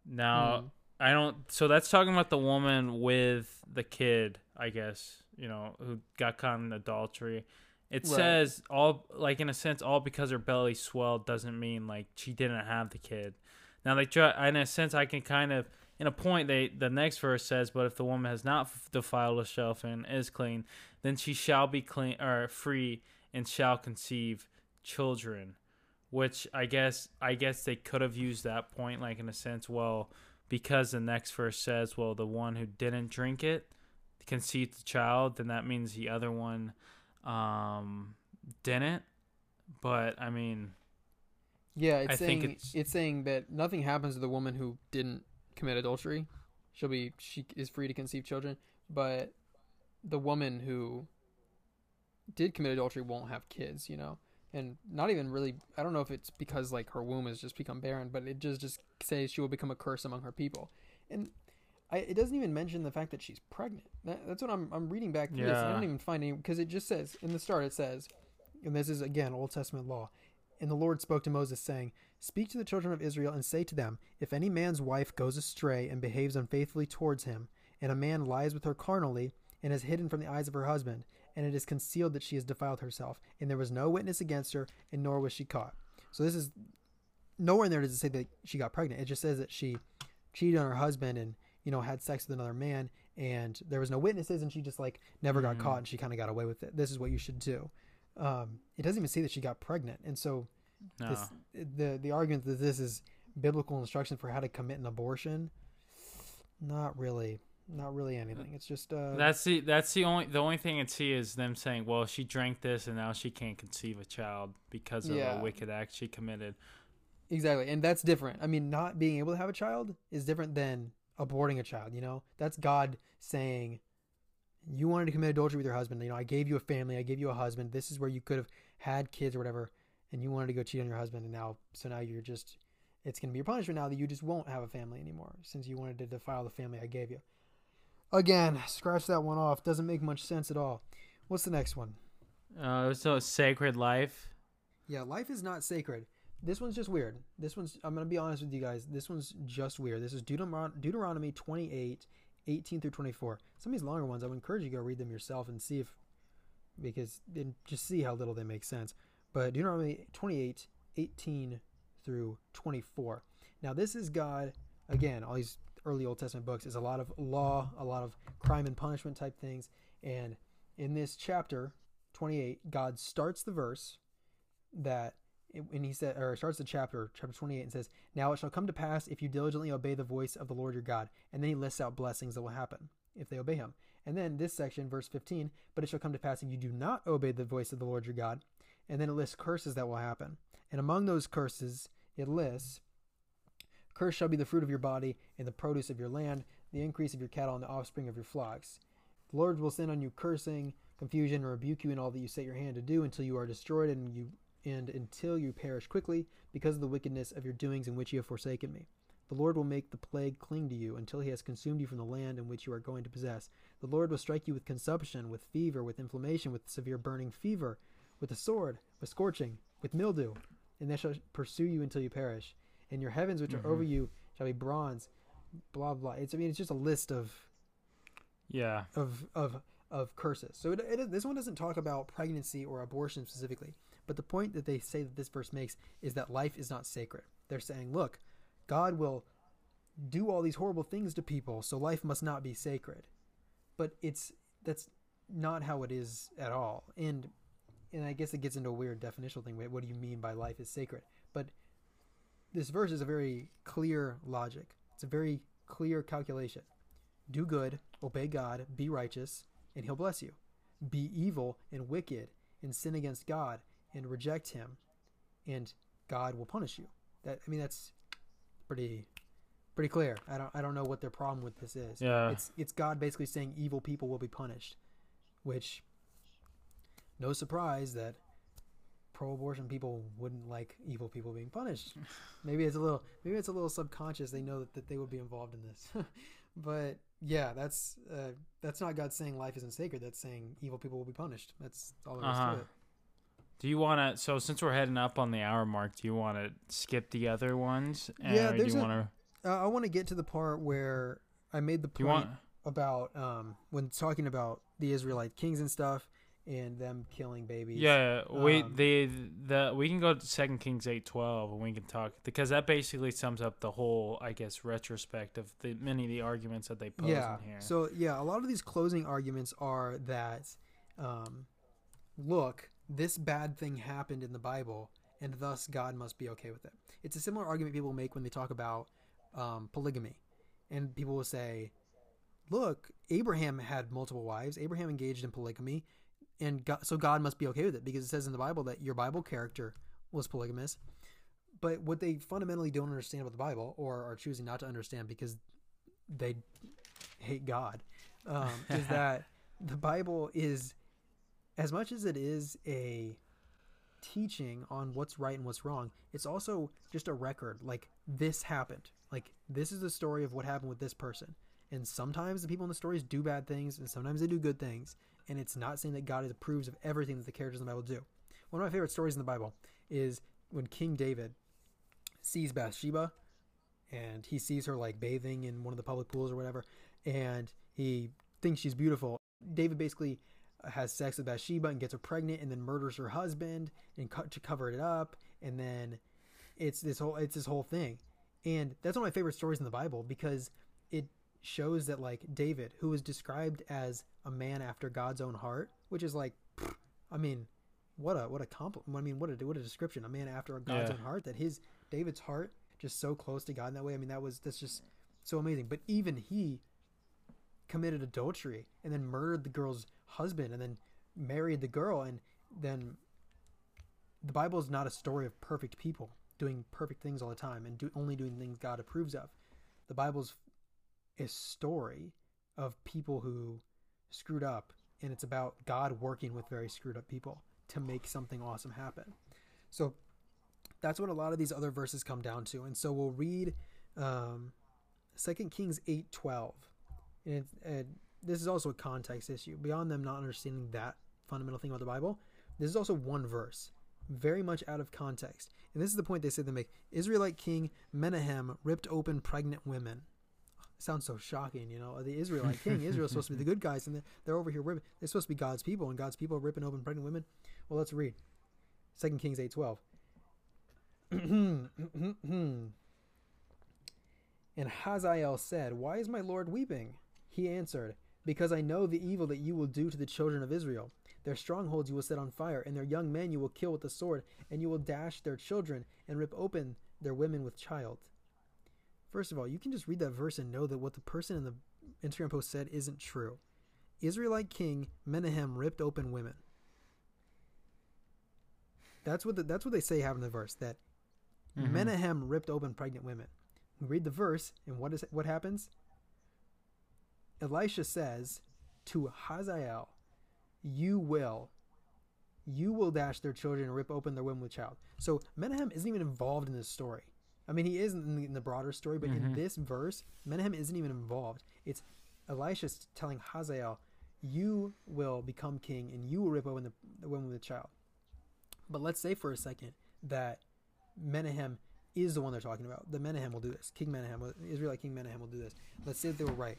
now Hmm. I don't. So that's talking about the woman with the kid, I guess. You know, who got caught in adultery. It Right. says all like in a sense, all because her belly swelled doesn't mean like she didn't have the kid. Now they try. In a sense, I can kind of. In a point, they the next verse says, "But if the woman has not defiled herself and is clean, then she shall be clean or free and shall conceive children." Which I guess I guess they could have used that point, like in a sense, well, because the next verse says, well, the one who didn't drink it conceived the child, then that means the other one um, didn't. But I mean, Yeah, it's I saying it's... it's- saying that nothing happens to the woman who didn't commit adultery. She'll be she is free to conceive children, but the woman who did commit adultery won't have kids, you know. And not even really I don't know if it's because like her womb has just become barren, but it just just says she will become a curse among her people. And I, it doesn't even mention the fact that she's pregnant. That, that's what I'm I'm reading back through this. I don't even find any because it just says in the start it says, and this is again Old Testament law. And the Lord spoke to Moses, saying, Speak to the children of Israel and say to them, If any man's wife goes astray and behaves unfaithfully towards him, and a man lies with her carnally, and is hidden from the eyes of her husband, and it is concealed that she has defiled herself, and there was no witness against her, and nor was she caught. So this is nowhere in there does it say that she got pregnant. It just says that she cheated on her husband and you know had sex with another man, and there was no witnesses, and she just like never got Mhm. caught, and she kind of got away with it. This is what you should do. Um, it doesn't even say that she got pregnant, and so no. this, the the argument that this is biblical instruction for how to commit an abortion, not really, not really anything. It's just uh, that's the that's the only the only thing I see is them saying, well, she drank this and now she can't conceive a child because of Yeah. a wicked act she committed. exactly, and that's different. I mean, not being able to have a child is different than aborting a child. You know, that's God saying, you wanted to commit adultery with your husband. You know, I gave you a family, I gave you a husband. This is where you could have had kids or whatever, and you wanted to go cheat on your husband, and now so now you're just. It's going to be your punishment now that you just won't have a family anymore since you wanted to defile the family I gave you. Again, scratch that one off. Doesn't make much sense at all. What's the next one? Uh, so sacred life. Yeah, life is not sacred. This one's just weird. This one's, I'm going to be honest with you guys. This one's just weird. This is Deuteron- Deuteronomy 28, 18 through 24. Some of these longer ones, I would encourage you to go read them yourself and see if, because just see how little they make sense. But Deuteronomy 28, 18 through 24. Now, this is God, again, all these early Old Testament books is a lot of law, a lot of crime and punishment type things. And in this chapter 28, God starts the verse that and he said or starts the chapter chapter 28 and says now it shall come to pass if you diligently obey the voice of the lord your god. And then he lists out blessings that will happen if they obey him. And then this section verse 15 but it shall come to pass if you do not obey the voice of the lord your god. And then it lists curses that will happen. And among those curses it lists Cursed shall be the fruit of your body and the produce of your land, the increase of your cattle and the offspring of your flocks. The Lord will send on you cursing, confusion, and rebuke you in all that you set your hand to do until you are destroyed and you and until you perish quickly because of the wickedness of your doings in which you have forsaken me. The Lord will make the plague cling to you until he has consumed you from the land in which you are going to possess. The Lord will strike you with consumption, with fever, with inflammation, with severe burning fever, with a sword, with scorching, with mildew, and they shall pursue you until you perish. And your heavens which mm-hmm. are over mm-hmm. you shall be bronze. Blah blah. It's I mean it's just a list of yeah of of of curses. So it, it, this one doesn't talk about pregnancy or abortion specifically, but the point that they say that this verse makes is that life is not sacred. They're saying, look, God will do all these horrible things to people, so life must not be sacred. But it's that's not how it is at all. And and I guess it gets into a weird definitional thing. What do you mean by life is sacred? But this verse is a very clear logic. It's a very clear calculation. Do good, obey God, be righteous, and he'll bless you. Be evil and wicked and sin against God and reject him and God will punish you. That I mean that's pretty pretty clear. I don't I don't know what their problem with this is. Yeah. It's it's God basically saying evil people will be punished, which no surprise that pro-abortion people wouldn't like evil people being punished. maybe it's a little maybe it's a little subconscious. They know that, that they would be involved in this. but yeah, that's uh, that's not God saying life isn't sacred. That's saying evil people will be punished. That's all there is uh-huh. to it. Do you want to? So since we're heading up on the hour mark, do you want to skip the other ones? Yeah, there's do you want to? Uh, I want to get to the part where I made the point want... about um, when talking about the Israelite kings and stuff and them killing babies. Yeah, we um, the the we can go to Second Kings eight twelve and we can talk because that basically sums up the whole I guess retrospect of the many of the arguments that they pose yeah, in here. So yeah, a lot of these closing arguments are that um, look, this bad thing happened in the Bible, and thus God must be okay with it. It's a similar argument people make when they talk about um, polygamy, and people will say, look, Abraham had multiple wives. Abraham engaged in polygamy and God, so God must be okay with it because it says in the Bible that your Bible character was polygamous. But what they fundamentally don't understand about the Bible, or are choosing not to understand because they hate God, um, is that the Bible is, as much as it is a teaching on what's right and what's wrong, it's also just a record. Like this happened. Like this is the story of what happened with this person. And sometimes the people in the stories do bad things, and sometimes they do good things and it's not saying that God approves of everything that the characters in the Bible do. One of my favorite stories in the Bible is when King David sees Bathsheba and he sees her like bathing in one of the public pools or whatever, and he thinks she's beautiful. David basically has sex with Bathsheba and gets her pregnant, and then murders her husband and co- to cover it up, and then it's this whole it's this whole thing, and that's one of my favorite stories in the Bible because it shows that like David, who is described as a man after God's own heart, which is like, I mean, what a what a compliment. I mean, what a what a description. A man after God's yeah. own heart. That his David's heart just so close to God in that way. I mean, that was that's just so amazing. But even he committed adultery and then murdered the girl's husband and then married the girl and then the Bible is not a story of perfect people doing perfect things all the time and do, only doing things God approves of. The Bible's a story of people who screwed up, and it's about God working with very screwed up people to make something awesome happen. So that's what a lot of these other verses come down to. And so we'll read um, 2 Kings 8 12. And, and this is also a context issue. Beyond them not understanding that fundamental thing about the Bible, this is also one verse, very much out of context. And this is the point they say they make Israelite king Menahem ripped open pregnant women sounds so shocking, you know. The Israelite king, Israel's supposed to be the good guys, and they're, they're over here ripping. They're supposed to be God's people, and God's people are ripping open pregnant women. Well, let's read. Second Kings eight twelve. and Hazael said, Why is my Lord weeping? He answered, Because I know the evil that you will do to the children of Israel. Their strongholds you will set on fire, and their young men you will kill with the sword, and you will dash their children and rip open their women with child. First of all, you can just read that verse and know that what the person in the Instagram post said isn't true. Israelite king Menahem ripped open women. That's what the, that's what they say happened in the verse that mm-hmm. Menahem ripped open pregnant women. We read the verse, and what is what happens? Elisha says to Hazael, "You will, you will dash their children and rip open their womb with child." So Menahem isn't even involved in this story. I mean, he is in the, in the broader story, but mm-hmm. in this verse, Menahem isn't even involved. It's Elisha telling Hazael, "You will become king, and you will rip open the, the womb with a child." But let's say for a second that Menahem is the one they're talking about. The Menahem will do this. King Menahem, Israelite King Menahem will do this. Let's say that they were right.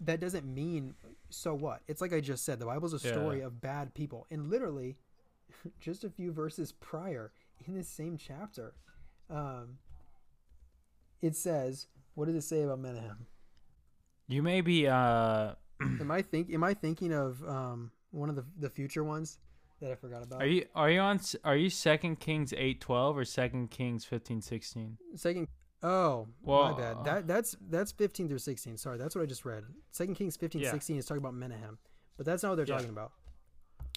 That doesn't mean so what? It's like I just said. The Bible's a story yeah. of bad people, and literally, just a few verses prior in this same chapter, um, it says, "What does it say about Menahem?" You may be. Uh... am I think? Am I thinking of um, one of the the future ones? that I forgot about. Are you are you on are you Second Kings eight twelve or Second Kings fifteen sixteen? Second. Oh, well, my bad. That that's that's fifteen through sixteen. Sorry, that's what I just read. Second Kings fifteen yeah. sixteen is talking about Menahem, but that's not what they're yeah. talking about.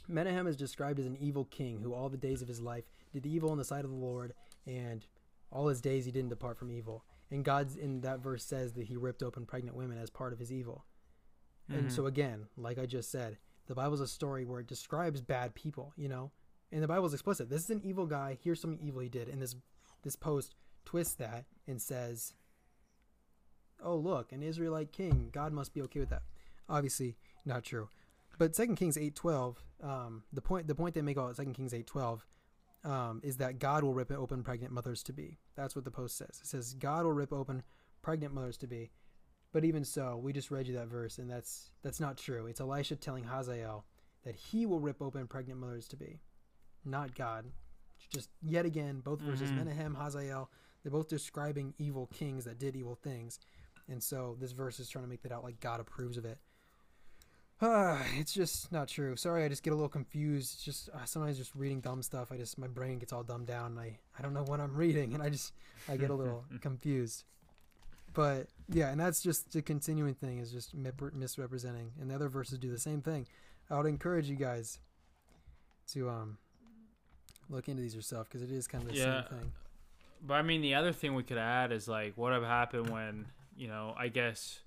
Menahem is described as an evil king who all the days of his life did evil in the sight of the Lord, and all his days he didn't depart from evil. And God's in that verse says that he ripped open pregnant women as part of his evil. Mm-hmm. And so again, like I just said, the Bible's a story where it describes bad people, you know? And the Bible's explicit. This is an evil guy. Here's some evil he did. And this this post twists that and says, "Oh, look, an Israelite king. God must be okay with that." Obviously, not true. But Second Kings eight twelve, um, the point the point they make about Second Kings eight twelve um, is that God will rip open pregnant mothers to be. That's what the post says. It says God will rip open pregnant mothers to be. But even so, we just read you that verse, and that's that's not true. It's Elisha telling Hazael that he will rip open pregnant mothers to be, not God. Just yet again, both verses, mm-hmm. Menahem, Hazael, they're both describing evil kings that did evil things, and so this verse is trying to make that out like God approves of it. Uh, it's just not true. Sorry, I just get a little confused. It's just uh, sometimes just reading dumb stuff. I just my brain gets all dumbed down, and I I don't know what I'm reading, and I just I get a little confused. But yeah, and that's just the continuing thing is just misrepresenting, and the other verses do the same thing. I would encourage you guys to um look into these yourself because it is kind of the yeah. same thing. But I mean, the other thing we could add is like what have happened when you know, I guess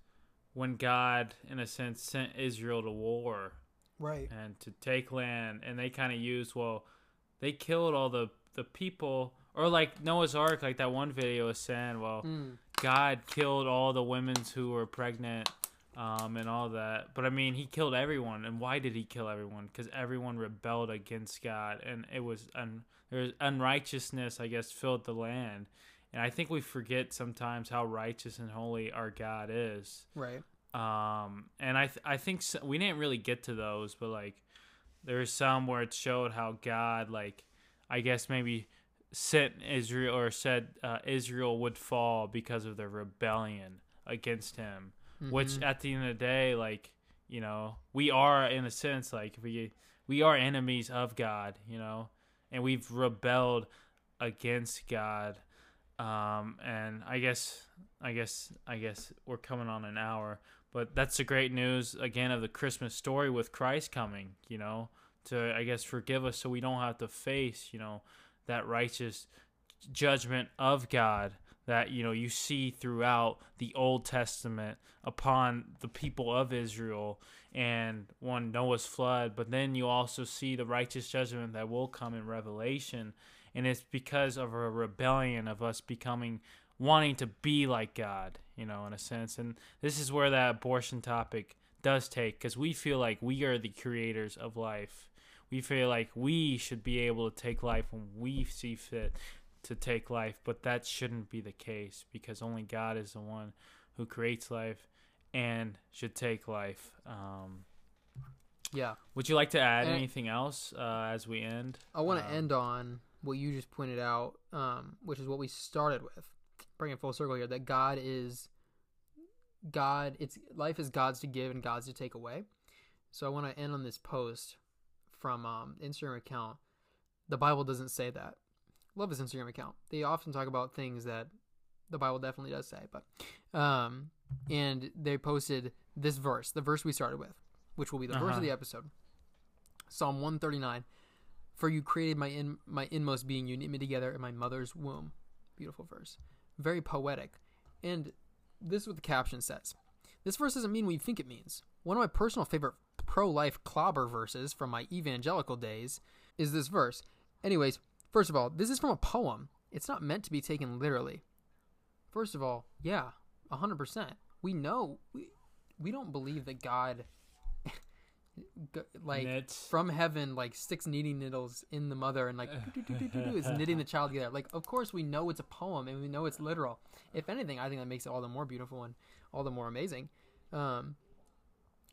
when God, in a sense, sent Israel to war, right, and to take land, and they kind of used well, they killed all the the people, or like Noah's Ark, like that one video is saying, well, mm. God killed all the women who were pregnant um, and all that. But I mean, he killed everyone. And why did he kill everyone? Because everyone rebelled against God, and it was un- there was unrighteousness, I guess, filled the land. And I think we forget sometimes how righteous and holy our God is. Right. Um, and I th- I think so- we didn't really get to those, but like there's some where it showed how God like I guess maybe sent Israel or said uh, Israel would fall because of their rebellion against him. Mm-hmm. Which at the end of the day, like you know, we are in a sense like we we are enemies of God, you know, and we've rebelled against God. Um, and I guess I guess I guess we're coming on an hour, but that's the great news again of the Christmas story with Christ coming, you know, to I guess forgive us so we don't have to face, you know, that righteous judgment of God that you know you see throughout the Old Testament upon the people of Israel and one Noah's flood, but then you also see the righteous judgment that will come in Revelation, and it's because of a rebellion of us becoming wanting to be like God, you know, in a sense. And this is where that abortion topic does take because we feel like we are the creators of life we feel like we should be able to take life when we see fit to take life, but that shouldn't be the case because only God is the one who creates life and should take life. Um, yeah. Would you like to add and anything else uh, as we end? I want to um, end on what you just pointed out, um, which is what we started with. Bring it full circle here that God is God. It's life is God's to give and God's to take away. So I want to end on this post from um, Instagram account, the Bible doesn't say that. Love his Instagram account. They often talk about things that the Bible definitely does say, but um, and they posted this verse, the verse we started with, which will be the uh-huh. verse of uh-huh. the episode. Psalm 139. For you created my in my inmost being, you knit me together in my mother's womb. Beautiful verse. very poetic. And this is what the caption says. This verse doesn't mean what you think it means. One of my personal favorite pro-life clobber verses from my evangelical days is this verse. Anyways, first of all, this is from a poem. It's not meant to be taken literally. First of all, yeah, 100%. We know we, we don't believe that God like Knits. from heaven like sticks knitting needles in the mother and like is knitting the child together like of course we know it's a poem and we know it's literal if anything i think that makes it all the more beautiful and all the more amazing um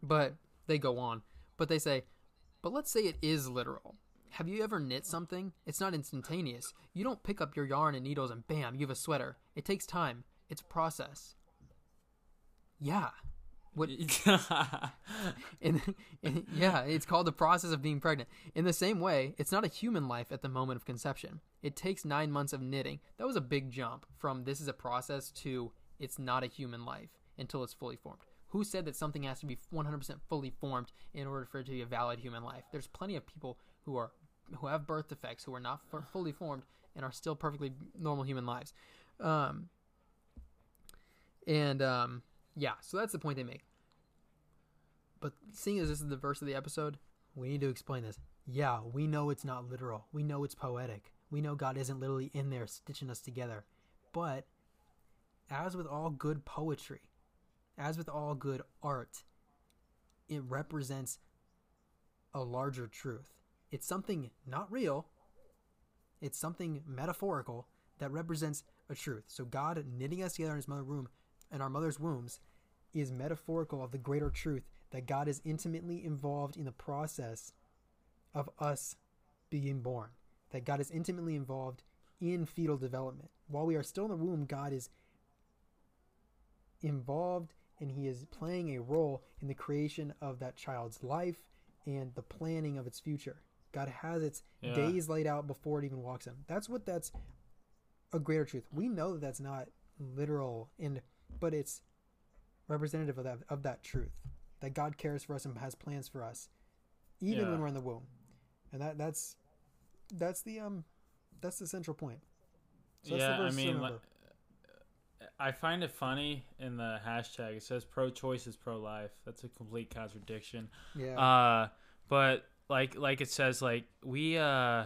but they go on but they say but let's say it is literal have you ever knit something it's not instantaneous you don't pick up your yarn and needles and bam you have a sweater it takes time it's a process yeah what? in, in, yeah, it's called the process of being pregnant. In the same way, it's not a human life at the moment of conception. It takes nine months of knitting. That was a big jump from this is a process to it's not a human life until it's fully formed. Who said that something has to be 100% fully formed in order for it to be a valid human life? There's plenty of people who are who have birth defects who are not fully formed and are still perfectly normal human lives. Um, and um, yeah, so that's the point they make. But seeing as this is the verse of the episode, we need to explain this. Yeah, we know it's not literal. We know it's poetic. We know God isn't literally in there stitching us together. But as with all good poetry, as with all good art, it represents a larger truth. It's something not real, it's something metaphorical that represents a truth. So God knitting us together in his mother womb in our mother's wombs is metaphorical of the greater truth that God is intimately involved in the process of us being born, that God is intimately involved in fetal development. While we are still in the womb, God is involved and he is playing a role in the creation of that child's life and the planning of its future. God has its yeah. days laid out before it even walks in. That's what that's a greater truth. We know that that's not literal and but it's representative of that of that truth that God cares for us and has plans for us, even yeah. when we're in the womb, and that that's that's the um that's the central point. So yeah, I mean, like, I find it funny in the hashtag. It says pro-choice is pro-life. That's a complete contradiction. Yeah. Uh, but like like it says like we uh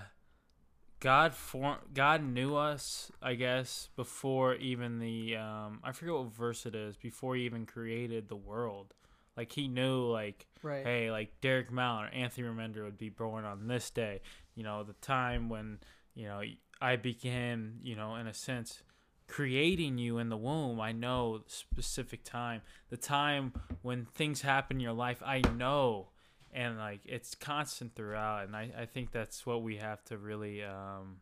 God form God knew us, I guess, before even the um I forget what verse it is, before he even created the world. Like he knew, like, right. hey, like Derek Mount or Anthony Remender would be born on this day. You know, the time when you know I began, you know, in a sense, creating you in the womb. I know specific time, the time when things happen in your life. I know, and like it's constant throughout. And I, I think that's what we have to really, um,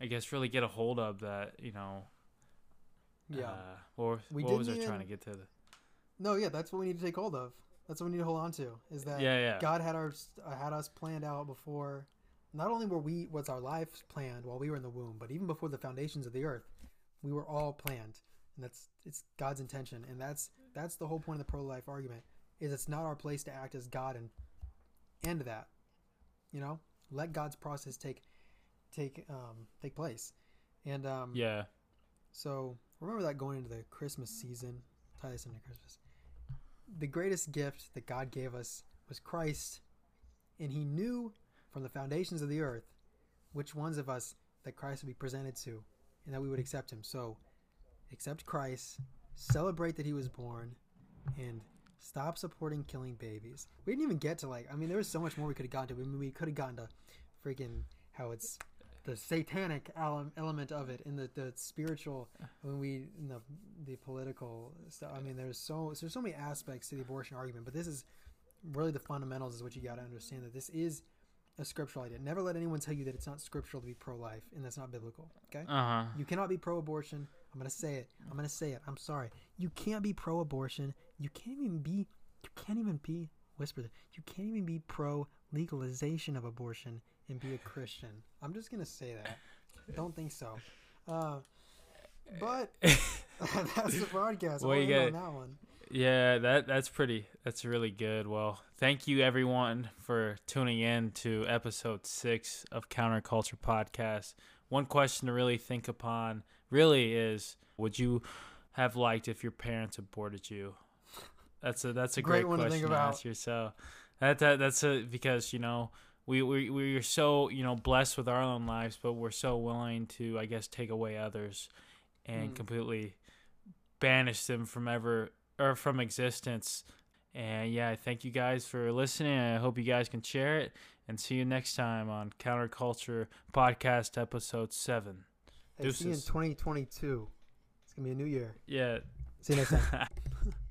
I guess, really get a hold of. That you know. Yeah. Uh, or we what was I trying to get to? The, no, yeah, that's what we need to take hold of. That's what we need to hold on to. Is that yeah, yeah. God had our uh, had us planned out before. Not only were we was our lives planned while we were in the womb, but even before the foundations of the earth, we were all planned, and that's it's God's intention, and that's that's the whole point of the pro life argument. Is it's not our place to act as God and end that. You know, let God's process take take um take place, and um yeah. So remember that going into the Christmas season. Tie this into Christmas the greatest gift that God gave us was Christ, and He knew from the foundations of the earth which ones of us that Christ would be presented to and that we would accept Him. So, accept Christ, celebrate that He was born, and stop supporting killing babies. We didn't even get to like, I mean, there was so much more we could have gotten to. I mean, we could have gotten to freaking how it's the satanic element of it and the, the spiritual when we in the the political stuff. I mean there's so there's so many aspects to the abortion argument but this is really the fundamentals is what you got to understand that this is a scriptural idea. Never let anyone tell you that it's not scriptural to be pro-life and that's not biblical okay? Uh-huh. you cannot be pro-abortion. I'm gonna say it. I'm gonna say it. I'm sorry. You can't be pro-abortion you can't even be you can't even be whisper that you can't even be pro legalization of abortion and be a Christian. I'm just gonna say that. Don't think so. Uh, but that's the broadcast. Well, you get that one. Yeah, that that's pretty. That's really good. Well, thank you everyone for tuning in to episode six of Counterculture Podcast. One question to really think upon really is would you have liked if your parents aborted you? That's a that's a great, great question to, to ask yourself. That, that that's a because you know we we we're so you know blessed with our own lives, but we're so willing to I guess take away others and mm. completely banish them from ever or from existence. And yeah, thank you guys for listening. I hope you guys can share it and see you next time on Counterculture Podcast episode 7. Hey, see you in 2022. It's going to be a new year. Yeah. See you next time.